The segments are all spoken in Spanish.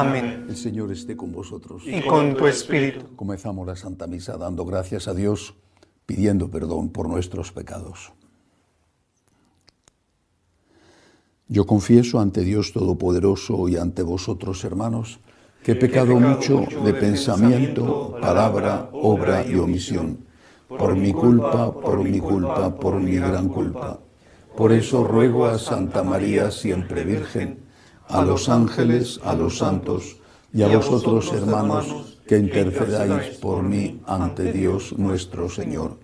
Amén. El Señor esté con vosotros. Y con tu espíritu. Comenzamos la Santa Misa dando gracias a Dios, pidiendo perdón por nuestros pecados. Yo confieso ante Dios Todopoderoso y ante vosotros, hermanos, que he pecado mucho de pensamiento, palabra, obra y omisión, por mi culpa, por mi culpa, por mi gran culpa. Por eso ruego a Santa María, siempre Virgen, a los ángeles, a los santos y a vosotros, hermanos, que intercedáis por mí ante Dios nuestro Señor.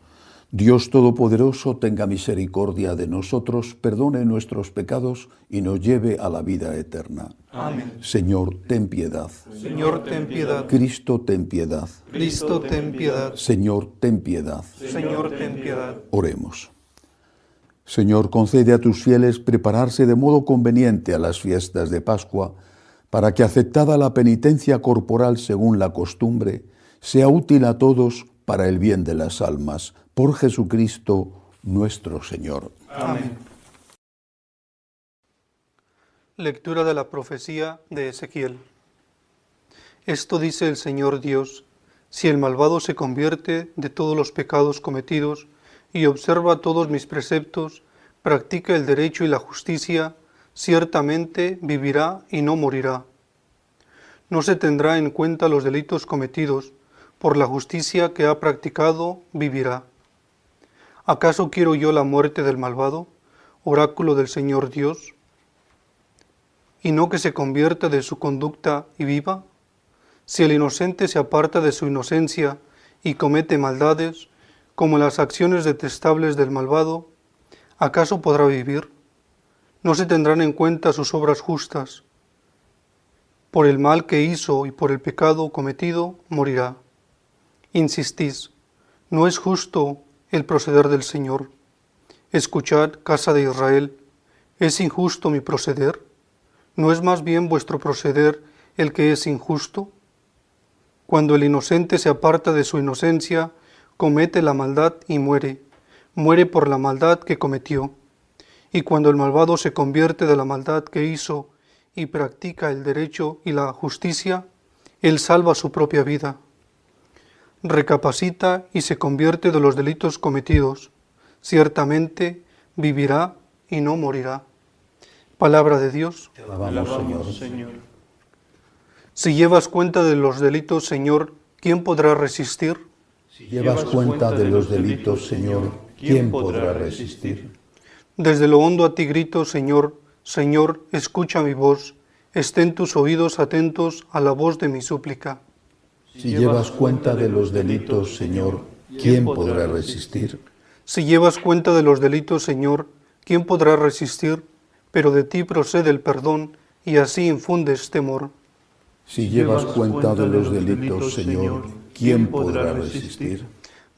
Dios Todopoderoso tenga misericordia de nosotros, perdone nuestros pecados y nos lleve a la vida eterna. Amén. Señor, ten piedad. Señor, ten piedad. Cristo, ten piedad. Cristo, ten piedad. Señor, ten piedad. Señor, ten piedad. Oremos. Señor, concede a tus fieles prepararse de modo conveniente a las fiestas de Pascua, para que aceptada la penitencia corporal según la costumbre, sea útil a todos para el bien de las almas. Por Jesucristo nuestro Señor. Amén. Lectura de la profecía de Ezequiel. Esto dice el Señor Dios, si el malvado se convierte de todos los pecados cometidos y observa todos mis preceptos, practica el derecho y la justicia, ciertamente vivirá y no morirá. No se tendrá en cuenta los delitos cometidos, por la justicia que ha practicado vivirá. ¿Acaso quiero yo la muerte del malvado, oráculo del Señor Dios? ¿Y no que se convierta de su conducta y viva? Si el inocente se aparta de su inocencia y comete maldades, como las acciones detestables del malvado, ¿acaso podrá vivir? No se tendrán en cuenta sus obras justas. Por el mal que hizo y por el pecado cometido, morirá. Insistís, no es justo el proceder del Señor. Escuchad, casa de Israel, ¿es injusto mi proceder? ¿No es más bien vuestro proceder el que es injusto? Cuando el inocente se aparta de su inocencia, comete la maldad y muere, muere por la maldad que cometió. Y cuando el malvado se convierte de la maldad que hizo y practica el derecho y la justicia, él salva su propia vida. Recapacita y se convierte de los delitos cometidos. Ciertamente vivirá y no morirá. Palabra de Dios. Te alabamos, Señor. Si llevas cuenta de los delitos, Señor, ¿quién podrá resistir? Si llevas cuenta de los delitos, Señor, ¿quién podrá resistir? Desde lo hondo a ti grito, Señor, Señor, escucha mi voz, estén tus oídos atentos a la voz de mi súplica. Si llevas cuenta de los delitos, Señor, ¿quién podrá resistir? Si llevas cuenta de los delitos, Señor, ¿quién podrá resistir? Pero de ti procede el perdón y así infundes temor. Si llevas cuenta de los delitos, Señor, ¿quién podrá resistir?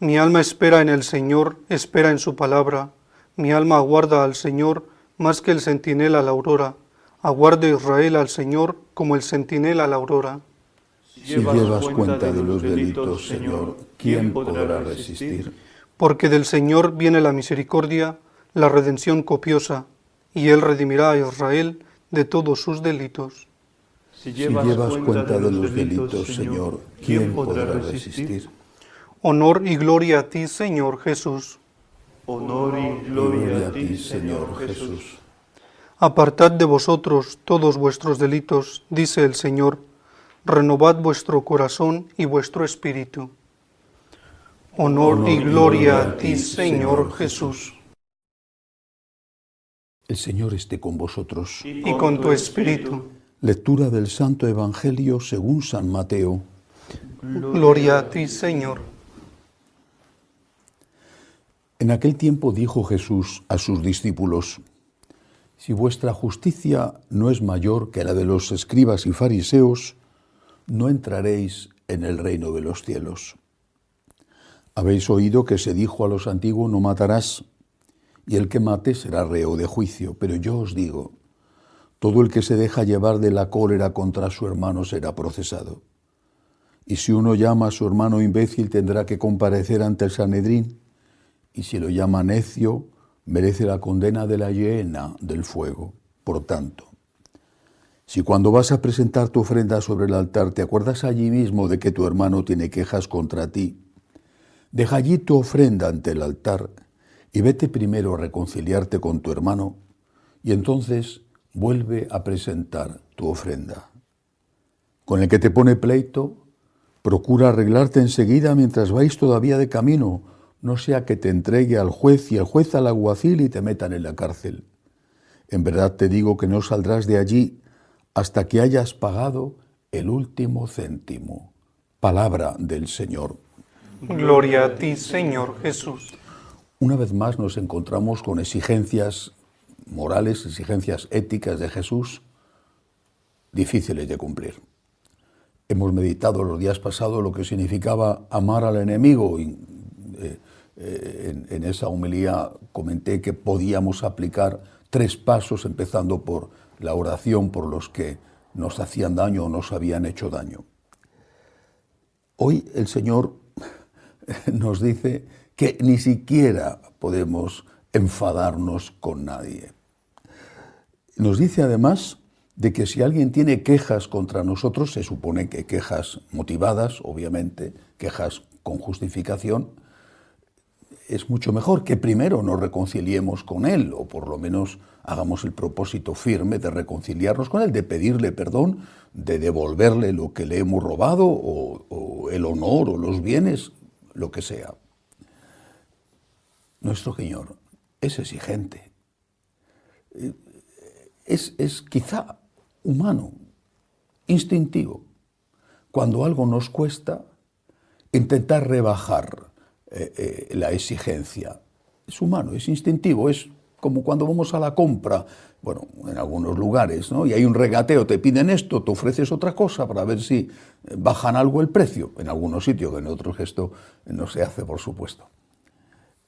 Mi alma espera en el Señor, espera en su palabra. Mi alma aguarda al Señor más que el centinela a la aurora. Aguarda Israel al Señor como el centinela a la aurora. Si llevas cuenta de los delitos, Señor, ¿quién podrá resistir? Porque del Señor viene la misericordia, la redención copiosa, y Él redimirá a Israel de todos sus delitos. Si llevas cuenta de los delitos, Señor, ¿quién podrá resistir? Honor y gloria a ti, Señor Jesús. Honor y Gloria a ti, Señor Jesús. Apartad de vosotros todos vuestros delitos, dice el Señor, renovad vuestro corazón y vuestro espíritu. Honor y gloria a ti, Señor Jesús. El Señor esté con vosotros. Y con tu espíritu. Lectura del Santo Evangelio según San Mateo. Gloria a ti, Señor. En aquel tiempo dijo Jesús a sus discípulos, Si vuestra justicia no es mayor que la de los escribas y fariseos, no entraréis en el reino de los cielos. Habéis oído que se dijo a los antiguos, no matarás, y el que mate será reo de juicio, pero yo os digo, todo el que se deja llevar de la cólera contra su hermano será procesado. Y si uno llama a su hermano imbécil tendrá que comparecer ante el Sanedrín, y si lo llama necio, merece la condena de la hiena del fuego. Por tanto, Si cuando vas a presentar tu ofrenda sobre el altar te acuerdas allí mismo de que tu hermano tiene quejas contra ti, deja allí tu ofrenda ante el altar y vete primero a reconciliarte con tu hermano y entonces vuelve a presentar tu ofrenda. Con el que te pone pleito, procura arreglarte enseguida mientras vais todavía de camino, no sea que te entregue al juez y el juez al alguacil y te metan en la cárcel. En verdad te digo que no saldrás de allí hasta que hayas pagado el último céntimo. Palabra del Señor. Gloria a ti, Señor Jesús. Una vez más nos encontramos con exigencias morales, exigencias éticas de Jesús difíciles de cumplir. Hemos meditado los días pasados lo que significaba amar al enemigo. Y, eh, eh, en, en esa homilía comenté que podíamos aplicar tres pasos, empezando por la oración por los que nos hacían daño o nos habían hecho daño. Hoy el Señor nos dice que ni siquiera podemos enfadarnos con nadie. Nos dice además de que si alguien tiene quejas contra nosotros, se supone que quejas motivadas, obviamente, quejas con justificación, es mucho mejor que primero nos reconciliemos con Él, o por lo menos hagamos el propósito firme de reconciliarnos con Él, de pedirle perdón, de devolverle lo que le hemos robado, o, el honor, o los bienes, lo que sea. Nuestro Señor es exigente, es, es quizá humano, instintivo. Cuando algo nos cuesta, intentar rebajar eh, eh, la exigencia. Es humano, es instintivo, es como cuando vamos a la compra, bueno, en algunos lugares, ¿no? Y hay un regateo, te piden esto, te ofreces otra cosa para ver si bajan algo el precio. En algunos sitios, en otros esto no se hace, por supuesto.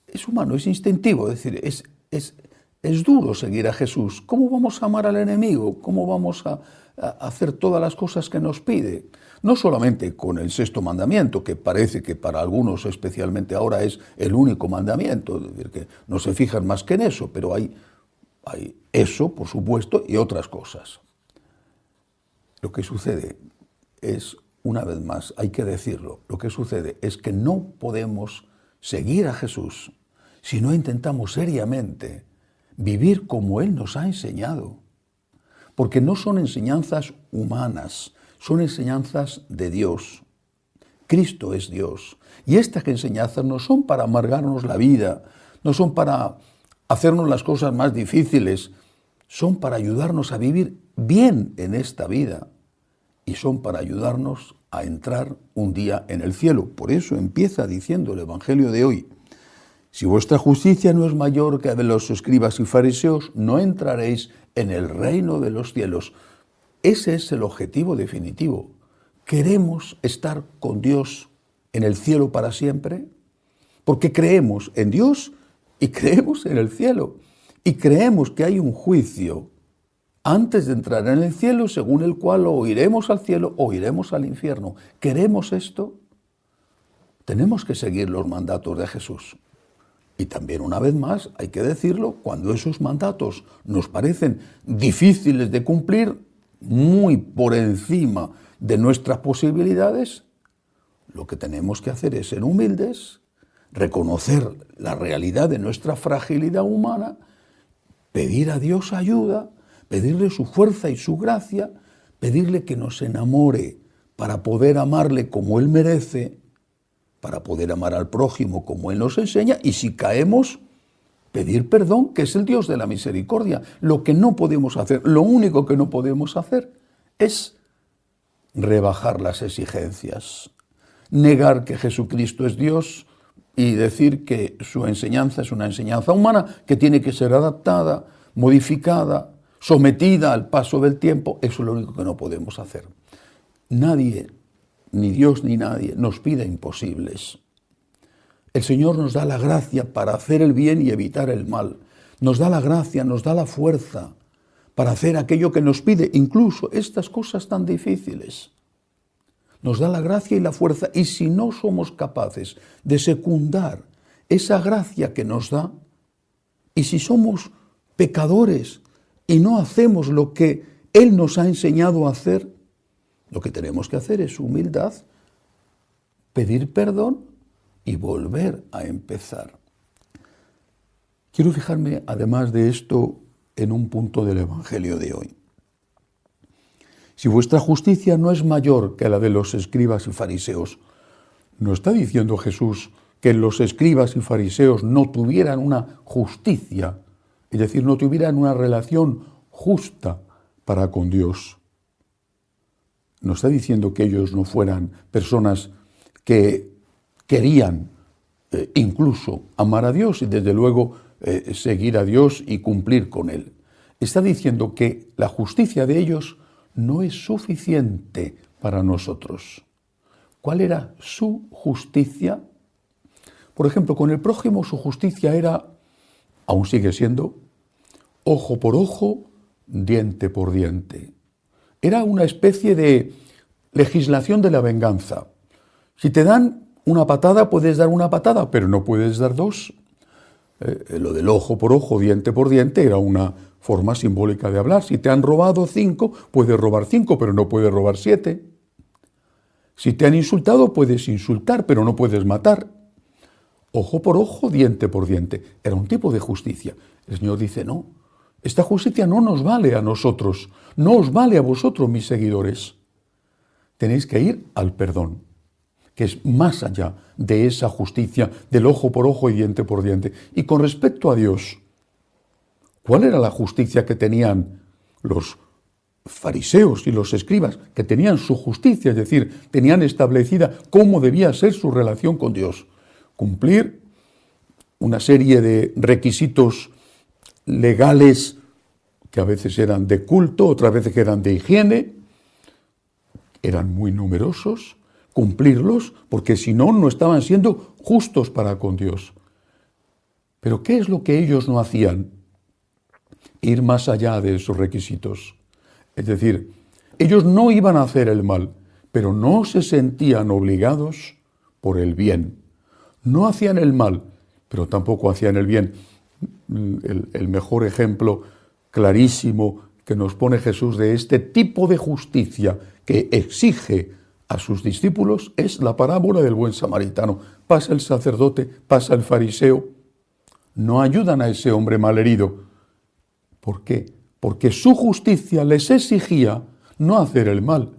Es humano, es instintivo, es decir, es, es, es duro seguir a Jesús. ¿Cómo vamos a amar al enemigo? ¿Cómo vamos a, hacer todas las cosas que nos pide. No solamente con el sexto mandamiento, que parece que para algunos especialmente ahora es el único mandamiento, es decir, que no se fijan más que en eso, pero hay, hay eso, por supuesto, y otras cosas. Lo que sucede es, una vez más, hay que decirlo, lo que sucede es que no podemos seguir a Jesús si no intentamos seriamente vivir como Él nos ha enseñado porque no son enseñanzas humanas, son enseñanzas de Dios. Cristo es Dios. Y estas enseñanzas no son para amargarnos la vida, no son para hacernos las cosas más difíciles, son para ayudarnos a vivir bien en esta vida y son para ayudarnos a entrar un día en el cielo. Por eso empieza diciendo el Evangelio de hoy, si vuestra justicia no es mayor que la de los escribas y fariseos, no entraréis en el reino de los cielos. Ese es el objetivo definitivo. ¿Queremos estar con Dios en el cielo para siempre? Porque creemos en Dios y creemos en el cielo. Y creemos que hay un juicio antes de entrar en el cielo, según el cual o iremos al cielo o iremos al infierno. ¿Queremos esto? Tenemos que seguir los mandatos de Jesús. Y también, una vez más, hay que decirlo, cuando esos mandatos nos parecen difíciles de cumplir, muy por encima de nuestras posibilidades, lo que tenemos que hacer es ser humildes, reconocer la realidad de nuestra fragilidad humana, pedir a Dios ayuda, pedirle su fuerza y su gracia, pedirle que nos enamore para poder amarle como Él merece para poder amar al prójimo como Él nos enseña y si caemos, pedir perdón, que es el Dios de la misericordia. Lo que no podemos hacer, lo único que no podemos hacer es rebajar las exigencias, negar que Jesucristo es Dios y decir que su enseñanza es una enseñanza humana que tiene que ser adaptada, modificada, sometida al paso del tiempo. Eso es lo único que no podemos hacer. Nadie ni Dios ni nadie nos pide imposibles. El Señor nos da la gracia para hacer el bien y evitar el mal. Nos da la gracia, nos da la fuerza para hacer aquello que nos pide, incluso estas cosas tan difíciles. Nos da la gracia y la fuerza y si no somos capaces de secundar esa gracia que nos da, y si somos pecadores y no hacemos lo que Él nos ha enseñado a hacer, lo que tenemos que hacer es humildad, pedir perdón y volver a empezar. Quiero fijarme, además de esto, en un punto del Evangelio de hoy. Si vuestra justicia no es mayor que la de los escribas y fariseos, ¿no está diciendo Jesús que los escribas y fariseos no tuvieran una justicia, es decir, no tuvieran una relación justa para con Dios? ¿No está diciendo que ellos no fueran personas que querían eh, incluso amar a Dios y desde luego eh, seguir a Dios y cumplir con Él? Está diciendo que la justicia de ellos no es suficiente para nosotros. ¿Cuál era su justicia? Por ejemplo, con el prójimo su justicia era, aún sigue siendo, ojo por ojo, diente por diente. Era una especie de legislación de la venganza. Si te dan una patada, puedes dar una patada, pero no puedes dar dos. Eh, lo del ojo por ojo, diente por diente, era una forma simbólica de hablar. Si te han robado cinco, puedes robar cinco, pero no puedes robar siete. Si te han insultado, puedes insultar, pero no puedes matar. Ojo por ojo, diente por diente. Era un tipo de justicia. El Señor dice, no, esta justicia no nos vale a nosotros, no os vale a vosotros, mis seguidores. Tenéis que ir al perdón, que es más allá de esa justicia del ojo por ojo y diente por diente. Y con respecto a Dios, ¿Cuál era la justicia que tenían los fariseos y los escribas? Que tenían su justicia, es decir, tenían establecida cómo debía ser su relación con Dios. Cumplir una serie de requisitos legales que a veces eran de culto, otras veces que eran de higiene, eran muy numerosos, cumplirlos, porque si no, no estaban siendo justos para con Dios. Pero ¿qué es lo que ellos no hacían? ir más allá de esos requisitos. Es decir, ellos no iban a hacer el mal, pero no se sentían obligados por el bien. No hacían el mal, pero tampoco hacían el bien. El, mejor ejemplo clarísimo que nos pone Jesús de este tipo de justicia que exige a sus discípulos es la parábola del buen samaritano. Pasa el sacerdote, pasa el fariseo, no ayudan a ese hombre malherido, ¿Por qué? Porque su justicia les exigía no hacer el mal.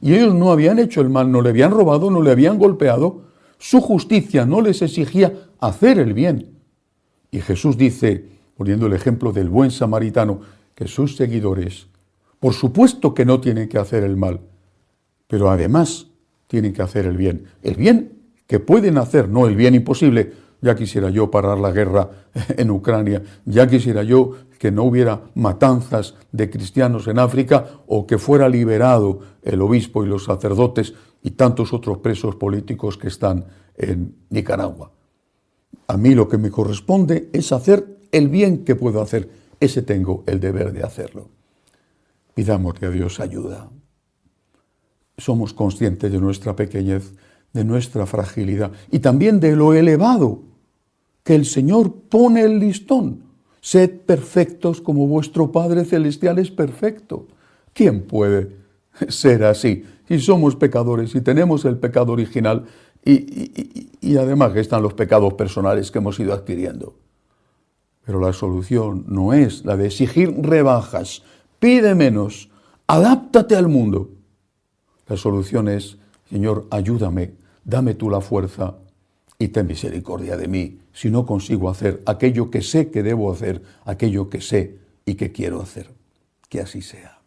Y ellos no habían hecho el mal, no le habían robado, no le habían golpeado. Su justicia no les exigía hacer el bien. Y Jesús dice, poniendo el ejemplo del buen samaritano, que sus seguidores, por supuesto que no tienen que hacer el mal, pero además tienen que hacer el bien. El bien que pueden hacer, no el bien imposible, ya quisiera yo parar la guerra en Ucrania, ya quisiera yo que no hubiera matanzas de cristianos en África o que fuera liberado el obispo y los sacerdotes y tantos otros presos políticos que están en Nicaragua. A mí lo que me corresponde es hacer el bien que puedo hacer. Ese tengo el deber de hacerlo. Pidamos a Dios ayuda. Somos conscientes de nuestra pequeñez, de nuestra fragilidad y también de lo elevado que el Señor pone el listón. Sed perfectos como vuestro Padre Celestial es perfecto. ¿Quién puede ser así? Si somos pecadores, y tenemos el pecado original y, y además que están los pecados personales que hemos ido adquiriendo. Pero la solución no es la de exigir rebajas, pide menos, adáptate al mundo. La solución es, Señor, ayúdame, dame tú la fuerza y ten misericordia de mí si no consigo hacer aquello que sé que debo hacer, aquello que sé y que quiero hacer. Que así sea.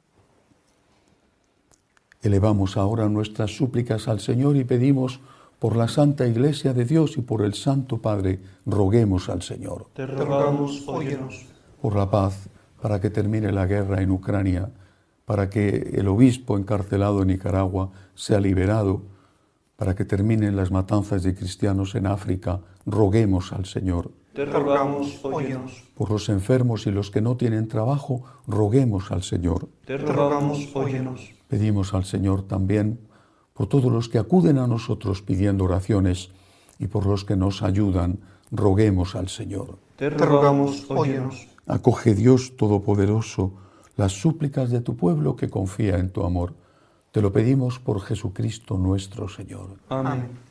Elevamos ahora nuestras súplicas al Señor y pedimos por la Santa Iglesia de Dios y por el Santo Padre, roguemos al Señor. Te rogamos, óyenos. Por la paz, para que termine la guerra en Ucrania, para que el obispo encarcelado en Nicaragua sea liberado, para que terminen las matanzas de cristianos en África, roguemos al Señor. Te rogamos, óyenos. Por los enfermos y los que no tienen trabajo, roguemos al Señor. Te rogamos, óyenos. Pedimos al Señor también por todos los que acuden a nosotros pidiendo oraciones y por los que nos ayudan, roguemos al Señor. Te rogamos, óyenos. Acoge Dios Todopoderoso las súplicas de tu pueblo que confía en tu amor. Te lo pedimos por Jesucristo nuestro Señor. Amén.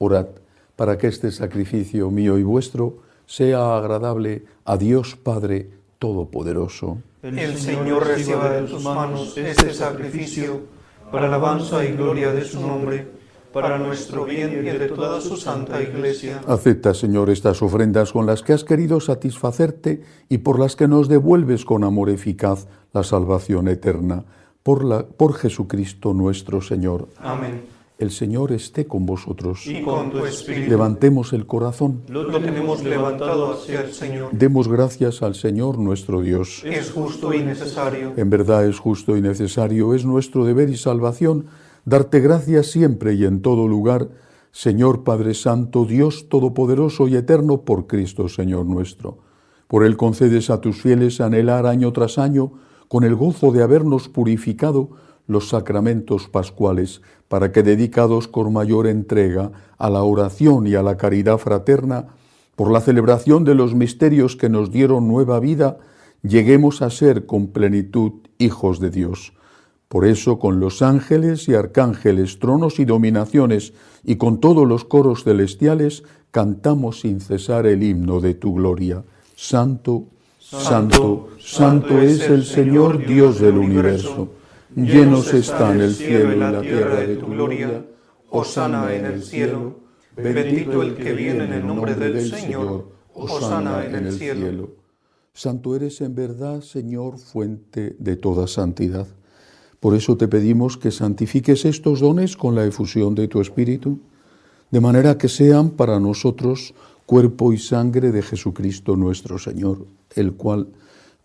Orad para que este sacrificio mío y vuestro sea agradable a Dios Padre Todopoderoso. El Señor reciba de tus manos este sacrificio para alabanza y gloria de su nombre, para nuestro bien y de toda su santa iglesia. Acepta, Señor, estas ofrendas con las que has querido satisfacerte y por las que nos devuelves con amor eficaz la salvación eterna. Por, la, por Jesucristo nuestro Señor. Amén. El Señor esté con vosotros. Y con tu espíritu. Levantemos el corazón. Lo tenemos levantado hacia el Señor. Demos gracias al Señor nuestro Dios. Es justo y necesario. En verdad es justo y necesario, es nuestro deber y salvación darte gracias siempre y en todo lugar, Señor Padre Santo, Dios Todopoderoso y Eterno, por Cristo Señor nuestro. Por Él concedes a tus fieles anhelar año tras año, con el gozo de habernos purificado, los sacramentos pascuales, para que dedicados con mayor entrega a la oración y a la caridad fraterna, por la celebración de los misterios que nos dieron nueva vida, lleguemos a ser con plenitud hijos de Dios. Por eso, con los ángeles y arcángeles, tronos y dominaciones, y con todos los coros celestiales, cantamos sin cesar el himno de tu gloria. Santo, santo, santo es el Señor Dios del universo llenos están el cielo y la tierra de tu gloria. Osana en el cielo. Bendito el que viene en el nombre del Señor. Osana en el cielo. Santo eres en verdad, Señor, fuente de toda santidad. Por eso te pedimos que santifiques estos dones con la efusión de tu Espíritu, de manera que sean para nosotros cuerpo y sangre de Jesucristo nuestro Señor, el cual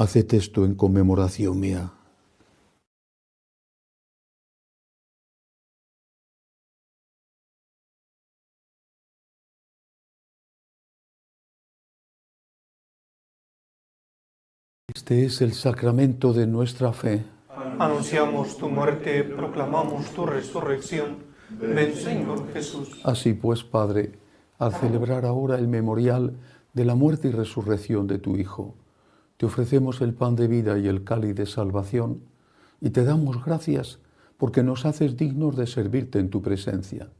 Haced esto en conmemoración mía. Este es el sacramento de nuestra fe. Anunciamos tu muerte, proclamamos tu resurrección. Ven, Señor Jesús. Así pues, Padre, al celebrar ahora el memorial de la muerte y resurrección de tu Hijo, te ofrecemos el pan de vida y el cáliz de salvación y te damos gracias porque nos haces dignos de servirte en tu presencia.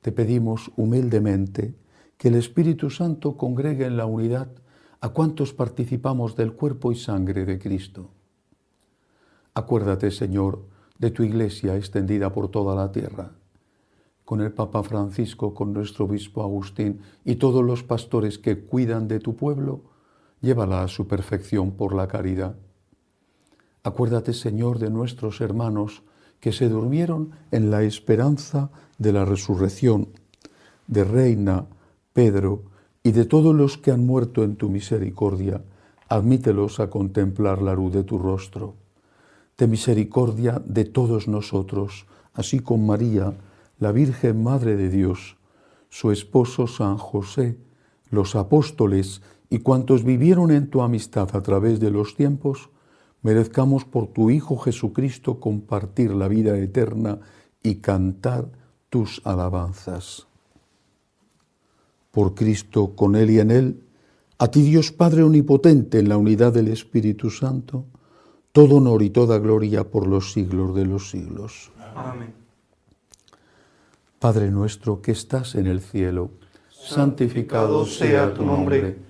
Te pedimos humildemente que el Espíritu Santo congregue en la unidad a cuantos participamos del cuerpo y sangre de Cristo. Acuérdate, Señor, de tu iglesia extendida por toda la tierra, con el Papa Francisco, con nuestro obispo Agustín y todos los pastores que cuidan de tu pueblo, llévala a su perfección por la caridad. Acuérdate, Señor, de nuestros hermanos que se durmieron en la esperanza de la resurrección, de Reina, Pedro y de todos los que han muerto en tu misericordia, admítelos a contemplar la luz de tu rostro de misericordia de todos nosotros, así con María, la Virgen Madre de Dios, su esposo San José, los apóstoles y cuantos vivieron en tu amistad a través de los tiempos, merezcamos por tu Hijo Jesucristo compartir la vida eterna y cantar tus alabanzas. Por Cristo, con Él y en Él, a ti Dios Padre Omnipotente, en la unidad del Espíritu Santo, todo honor y toda gloria por los siglos de los siglos. Amén. Padre nuestro que estás en el cielo, santificado sea tu nombre,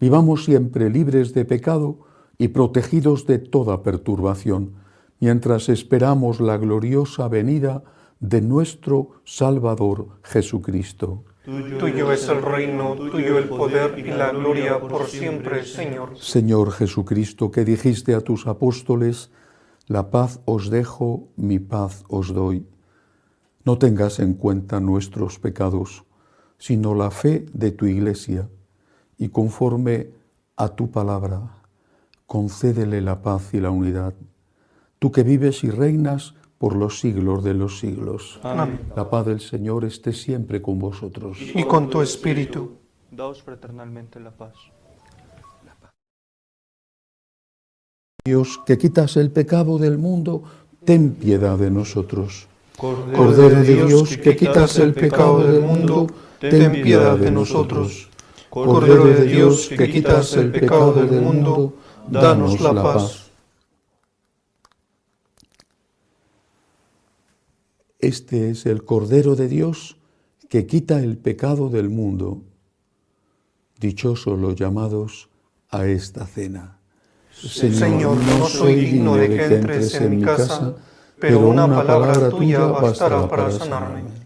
vivamos siempre libres de pecado y protegidos de toda perturbación, mientras esperamos la gloriosa venida de nuestro Salvador Jesucristo. Tuyo es el reino, tuyo el poder y la gloria por siempre, Señor. Señor Jesucristo, que dijiste a tus apóstoles, la paz os dejo, mi paz os doy. No tengas en cuenta nuestros pecados, sino la fe de tu iglesia, y conforme a tu palabra, concédele la paz y la unidad. Tú que vives y reinas por los siglos de los siglos. Amén. La paz del Señor esté siempre con vosotros. Y con tu espíritu. Daos fraternalmente la paz. Dios, que quitas el pecado del mundo, ten piedad de nosotros. Cordero de Dios, que quitas el pecado del mundo, ten piedad de nosotros. Cordero de Dios, que quitas el pecado del mundo, danos la paz. Este es el Cordero de Dios que quita el pecado del mundo. Dichosos los llamados a esta cena. Señor, no soy digno de que entres en mi casa, pero una palabra tuya bastará para sanarme.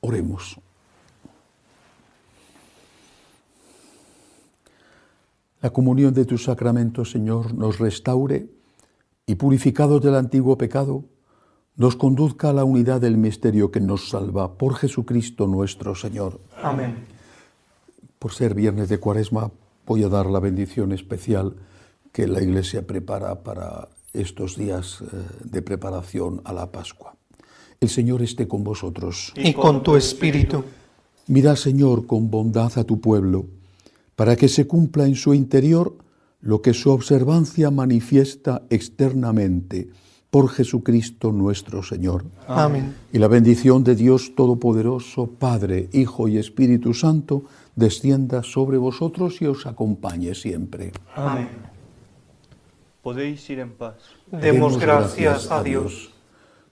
Oremos. La comunión de tus sacramentos, Señor, nos restaure y purificados del antiguo pecado, nos conduzca a la unidad del misterio que nos salva por Jesucristo nuestro Señor. Amén. Por ser viernes de cuaresma, voy a dar la bendición especial que la Iglesia prepara para estos días eh, de preparación a la Pascua. El Señor esté con vosotros. Y con tu espíritu. Mira, Señor, con bondad a tu pueblo, para que se cumpla en su interior lo que su observancia manifiesta externamente por Jesucristo nuestro Señor. Amén. Y la bendición de Dios Todopoderoso, Padre, Hijo y Espíritu Santo, descienda sobre vosotros y os acompañe siempre. Amén. Podéis ir en paz. Demos gracias a Dios.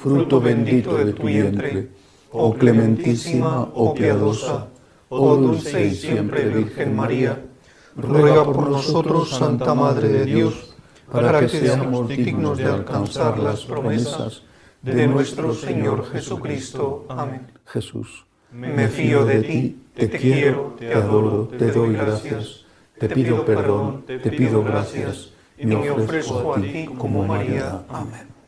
fruto bendito de tu vientre, oh clementísima, oh piadosa, oh dulce y siempre Virgen María, ruega por nosotros, Santa Madre de Dios, para que seamos dignos de alcanzar las promesas de nuestro Señor Jesucristo. Amén. Jesús, Me fío de ti, te quiero, te adoro, te doy gracias, te pido perdón, te pido gracias, y me ofrezco a ti como María. Amén.